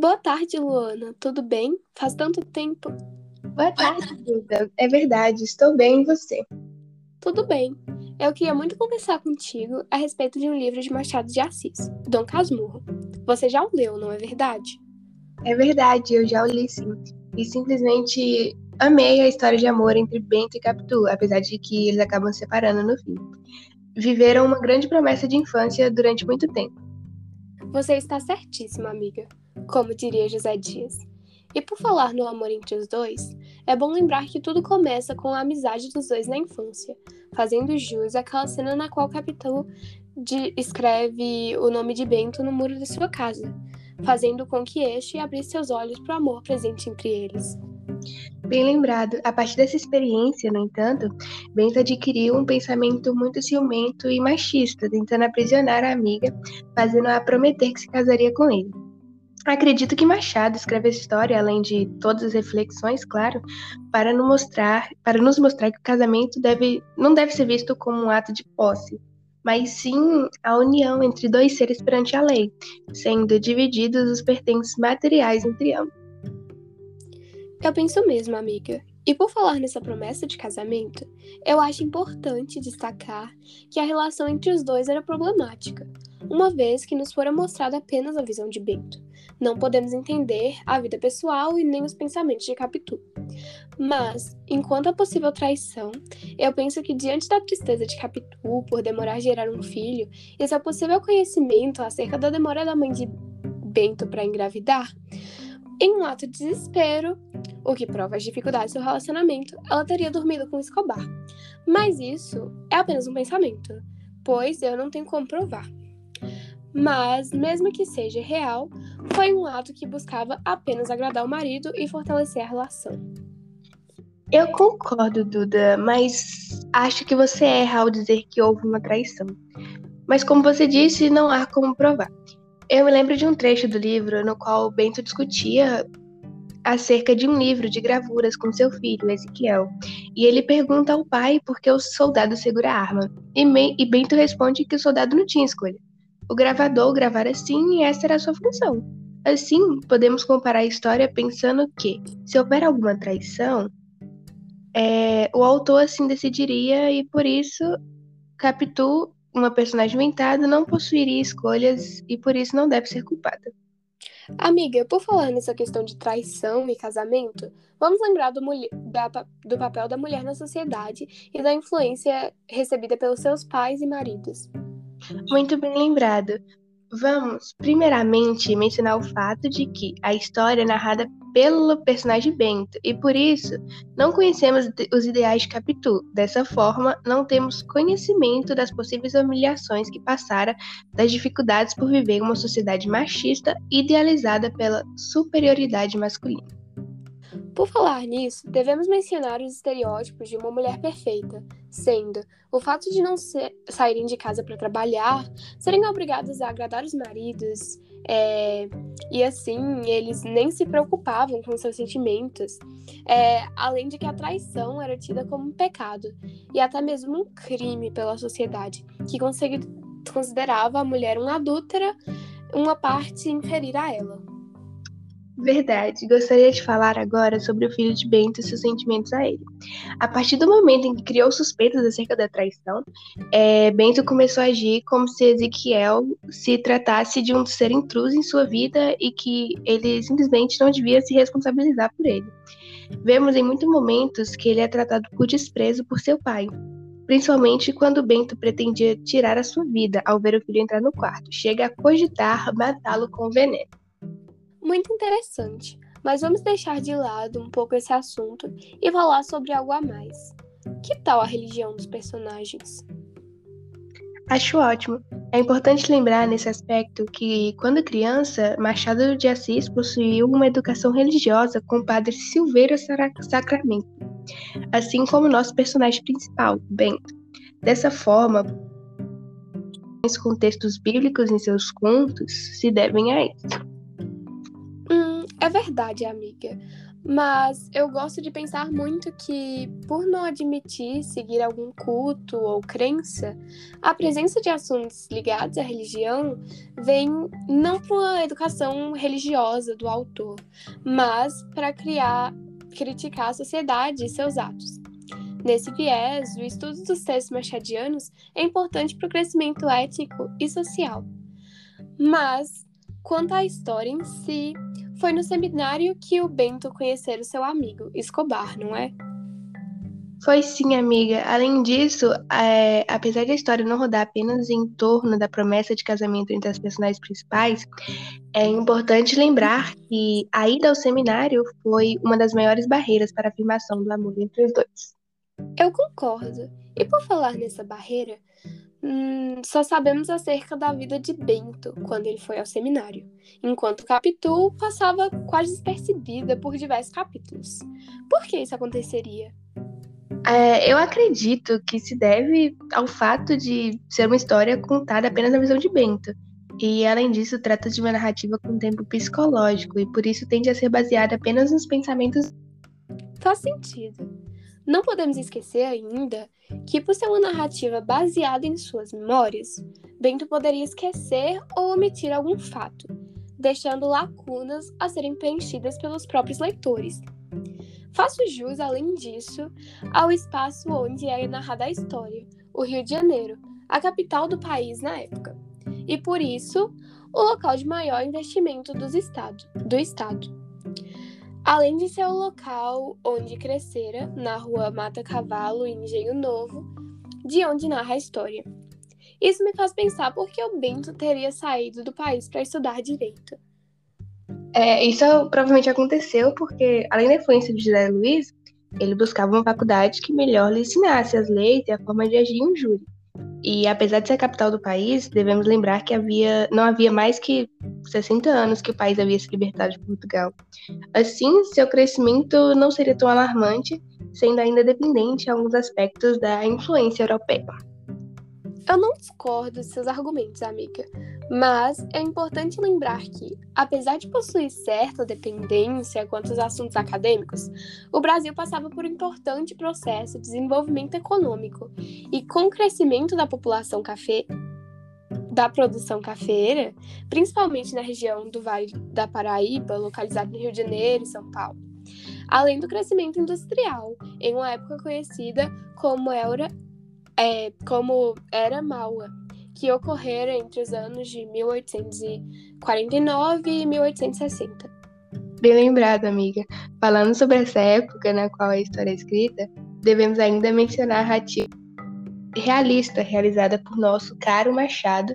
Boa tarde, Luana. Tudo bem? Faz tanto tempo. Boa tarde, Duda. É verdade, estou bem e você? Tudo bem. Eu queria muito conversar contigo a respeito de um livro de Machado de Assis, Dom Casmurro. Você já o leu, não é verdade? É verdade, eu já o li sim. E simplesmente amei a história de amor entre Bento e Capitu, apesar de que eles acabam se separando no fim. Viveram uma grande promessa de infância durante muito tempo. Você está certíssima, amiga, como diria José Dias. E por falar no amor entre os dois, é bom lembrar que tudo começa com a amizade dos dois na infância, fazendo jus àquela cena na qual o Capitu de, escreve o nome de Bento no muro de sua casa, fazendo com que este abrisse seus olhos para o amor presente entre eles. Bem lembrado, a partir dessa experiência, no entanto, Bento adquiriu um pensamento muito ciumento e machista, tentando aprisionar a amiga, fazendo-a prometer que se casaria com ele. Acredito que Machado escreve essa história, além de todas as reflexões, claro, para nos mostrar, para nos mostrar que o casamento deve, não deve ser visto como um ato de posse, mas sim a união entre dois seres perante a lei, sendo divididos os pertences materiais entre ambos. Eu penso mesmo, amiga. E por falar nessa promessa de casamento, eu acho importante destacar que a relação entre os dois era problemática, uma vez que nos fora mostrada apenas a visão de Bento. Não podemos entender a vida pessoal e nem os pensamentos de Capitu. Mas, enquanto a possível traição, eu penso que diante da tristeza de Capitu por demorar a gerar um filho e seu possível conhecimento acerca da demora da mãe de Bento para engravidar, em um ato de desespero, o que prova as dificuldades do relacionamento, ela teria dormido com Escobar. Mas isso é apenas um pensamento, pois eu não tenho como provar. Mas, mesmo que seja real, foi um ato que buscava apenas agradar o marido e fortalecer a relação. Eu concordo, Duda, mas acho que você erra ao dizer que houve uma traição. Mas, como você disse, não há como provar. Eu me lembro de um trecho do livro no qual Bento discutia acerca de um livro de gravuras com seu filho, Ezequiel. E ele pergunta ao pai por que o soldado segura a arma. E, Bento responde que o soldado não tinha escolha. O gravador gravara assim e essa era a sua função. Assim, podemos comparar a história pensando que, se houver alguma traição, é, o autor assim decidiria e por isso Capitu, uma personagem inventada, não possuiria escolhas e por isso não deve ser culpada. Amiga, por falar nessa questão de traição e casamento, vamos lembrar do, da, do papel da mulher na sociedade e da influência recebida pelos seus pais e maridos. Muito bem lembrado. Vamos, primeiramente, mencionar o fato de que a história é narrada pelo personagem Bento e por isso não conhecemos os ideais de Capitu. Dessa forma, não temos conhecimento das possíveis humilhações que passara, das dificuldades por viver uma sociedade machista idealizada pela superioridade masculina. Por falar nisso, devemos mencionar os estereótipos de uma mulher perfeita, sendo o fato de não ser, saírem de casa para trabalhar, serem obrigados a agradar os maridos, é, e assim eles nem se preocupavam com seus sentimentos, é, além de que a traição era tida como um pecado e até mesmo um crime pela sociedade, que considerava a mulher uma adúltera, uma parte inferior a ela. Verdade. Gostaria de falar agora sobre o filho de Bento e seus sentimentos a ele. A partir do momento em que criou suspeitas acerca da traição, é, Bento começou a agir como se Ezequiel se tratasse de um ser intruso em sua vida e que ele simplesmente não devia se responsabilizar por ele. Vemos em muitos momentos que ele é tratado por desprezo por seu pai, principalmente quando Bento pretendia tirar a sua vida ao ver o filho entrar no quarto. Chega a cogitar matá-lo com veneno muito interessante, mas vamos deixar de lado um pouco esse assunto e falar sobre algo a mais. Que tal a religião dos personagens? Acho ótimo. É importante lembrar nesse aspecto que, quando criança, Machado de Assis possuiu uma educação religiosa com o padre Silveiro Sacramento, assim como nosso personagem principal, Bento. Dessa forma, os contextos bíblicos em seus contos se devem a isso. É verdade, amiga. Mas eu gosto de pensar muito que, por não admitir seguir algum culto ou crença, a presença de assuntos ligados à religião vem não para uma educação religiosa do autor, mas para criar, criticar a sociedade e seus atos. Nesse viés, o estudo dos textos machadianos é importante para o crescimento étnico e social. Mas, quanto à história em si, foi no seminário que o Bento conheceu seu amigo, Escobar, não é? Foi sim, amiga. Além disso, é, apesar da história não rodar apenas em torno da promessa de casamento entre as personagens principais, é importante lembrar que a ida ao seminário foi uma das maiores barreiras para a afirmação do amor entre os dois. Eu concordo. E por falar nessa barreira, hum, só sabemos acerca da vida de Bento quando ele foi ao seminário, enquanto Capitu passava quase despercebida por diversos capítulos. Por que isso aconteceria? É, eu acredito que se deve ao fato de ser uma história contada apenas na visão de Bento. E, além disso, trata de uma narrativa com tempo psicológico e por isso tende a ser baseada apenas nos pensamentos. Faz sentido. Não podemos esquecer ainda que, por ser uma narrativa baseada em suas memórias, Bento poderia esquecer ou omitir algum fato, deixando lacunas a serem preenchidas pelos próprios leitores. Faço jus, além disso, ao espaço onde era narrada a história, o Rio de Janeiro, a capital do país na época, e por isso o local de maior investimento dos estado, do Estado. Além de ser o local onde crescera, na rua Mata Cavalo e Engenho Novo, de onde narra a história. Isso me faz pensar por que o Bento teria saído do país para estudar direito. É, isso provavelmente aconteceu porque, além da influência de José Luiz, ele buscava uma faculdade que melhor lhe ensinasse as leis e a forma de agir em um júri. E apesar de ser a capital do país, devemos lembrar que havia, não havia mais que 60 anos que o país havia se libertado de Portugal. Assim, seu crescimento não seria tão alarmante, sendo ainda dependente em alguns aspectos da influência europeia. Eu não discordo de seus argumentos, amiga, mas é importante lembrar que, apesar de possuir certa dependência quanto aos assuntos acadêmicos, o Brasil passava por um importante processo de desenvolvimento econômico e, com o crescimento da população café, da produção cafeeira, principalmente na região do Vale da Paraíba, localizado no Rio de Janeiro e São Paulo, além do crescimento industrial, em uma época conhecida como Era é, como era Maua, que ocorreram entre os anos de 1849 e 1860. Bem lembrado, amiga. Falando sobre essa época na qual a história é escrita, devemos ainda mencionar a narrativa realista realizada por nosso caro Machado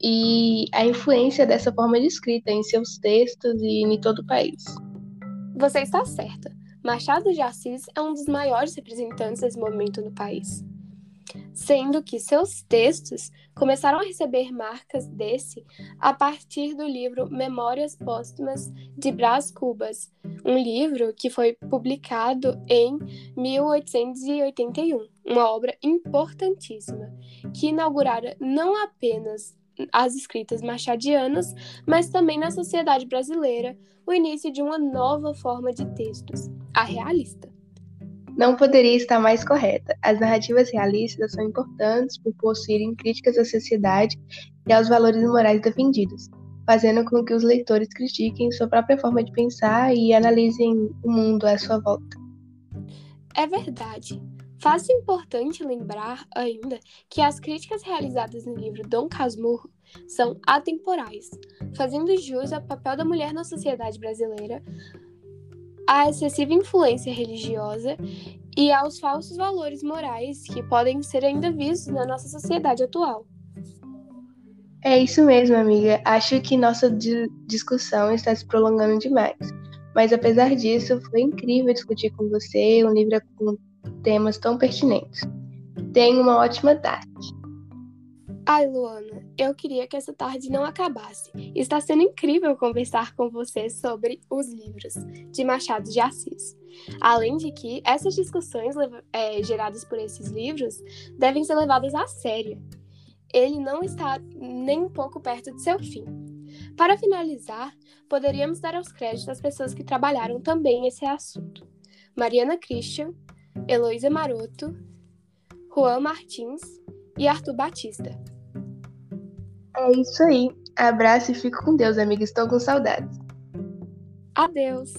e a influência dessa forma de escrita em seus textos e em todo o país. Você está certa. Machado de Assis é um dos maiores representantes desse movimento no país sendo que seus textos começaram a receber marcas desse a partir do livro Memórias Póstumas de Brás Cubas, um livro que foi publicado em 1881, uma obra importantíssima, que inaugurara não apenas as escritas machadianas, mas também na sociedade brasileira o início de uma nova forma de textos, a realista não poderia estar mais correta. As narrativas realistas são importantes por possuírem críticas à sociedade e aos valores morais defendidos, fazendo com que os leitores critiquem sua própria forma de pensar e analisem o mundo à sua volta. É verdade. Faz importante lembrar ainda que as críticas realizadas no livro Dom Casmurro são atemporais, fazendo jus ao papel da mulher na sociedade brasileira, à excessiva influência religiosa e aos falsos valores morais que podem ser ainda vistos na nossa sociedade atual. É isso mesmo, amiga. Acho que nossa discussão está se prolongando demais. Mas apesar disso, foi incrível discutir com você um livro com temas tão pertinentes. Tenha uma ótima tarde. Ai, Luana, eu queria que essa tarde não acabasse. Está sendo incrível conversar com você sobre os livros de Machado de Assis. Além de que essas discussões é, geradas por esses livros devem ser levadas a sério. Ele não está nem um pouco perto de seu fim. Para finalizar, poderíamos dar os créditos às pessoas que trabalharam também esse assunto. Mariana Christian, Heloísa Maroto, Juan Martins e Arthur Batista. É isso aí. Abraço e fico com Deus, amiga. Estou com saudades. Adeus!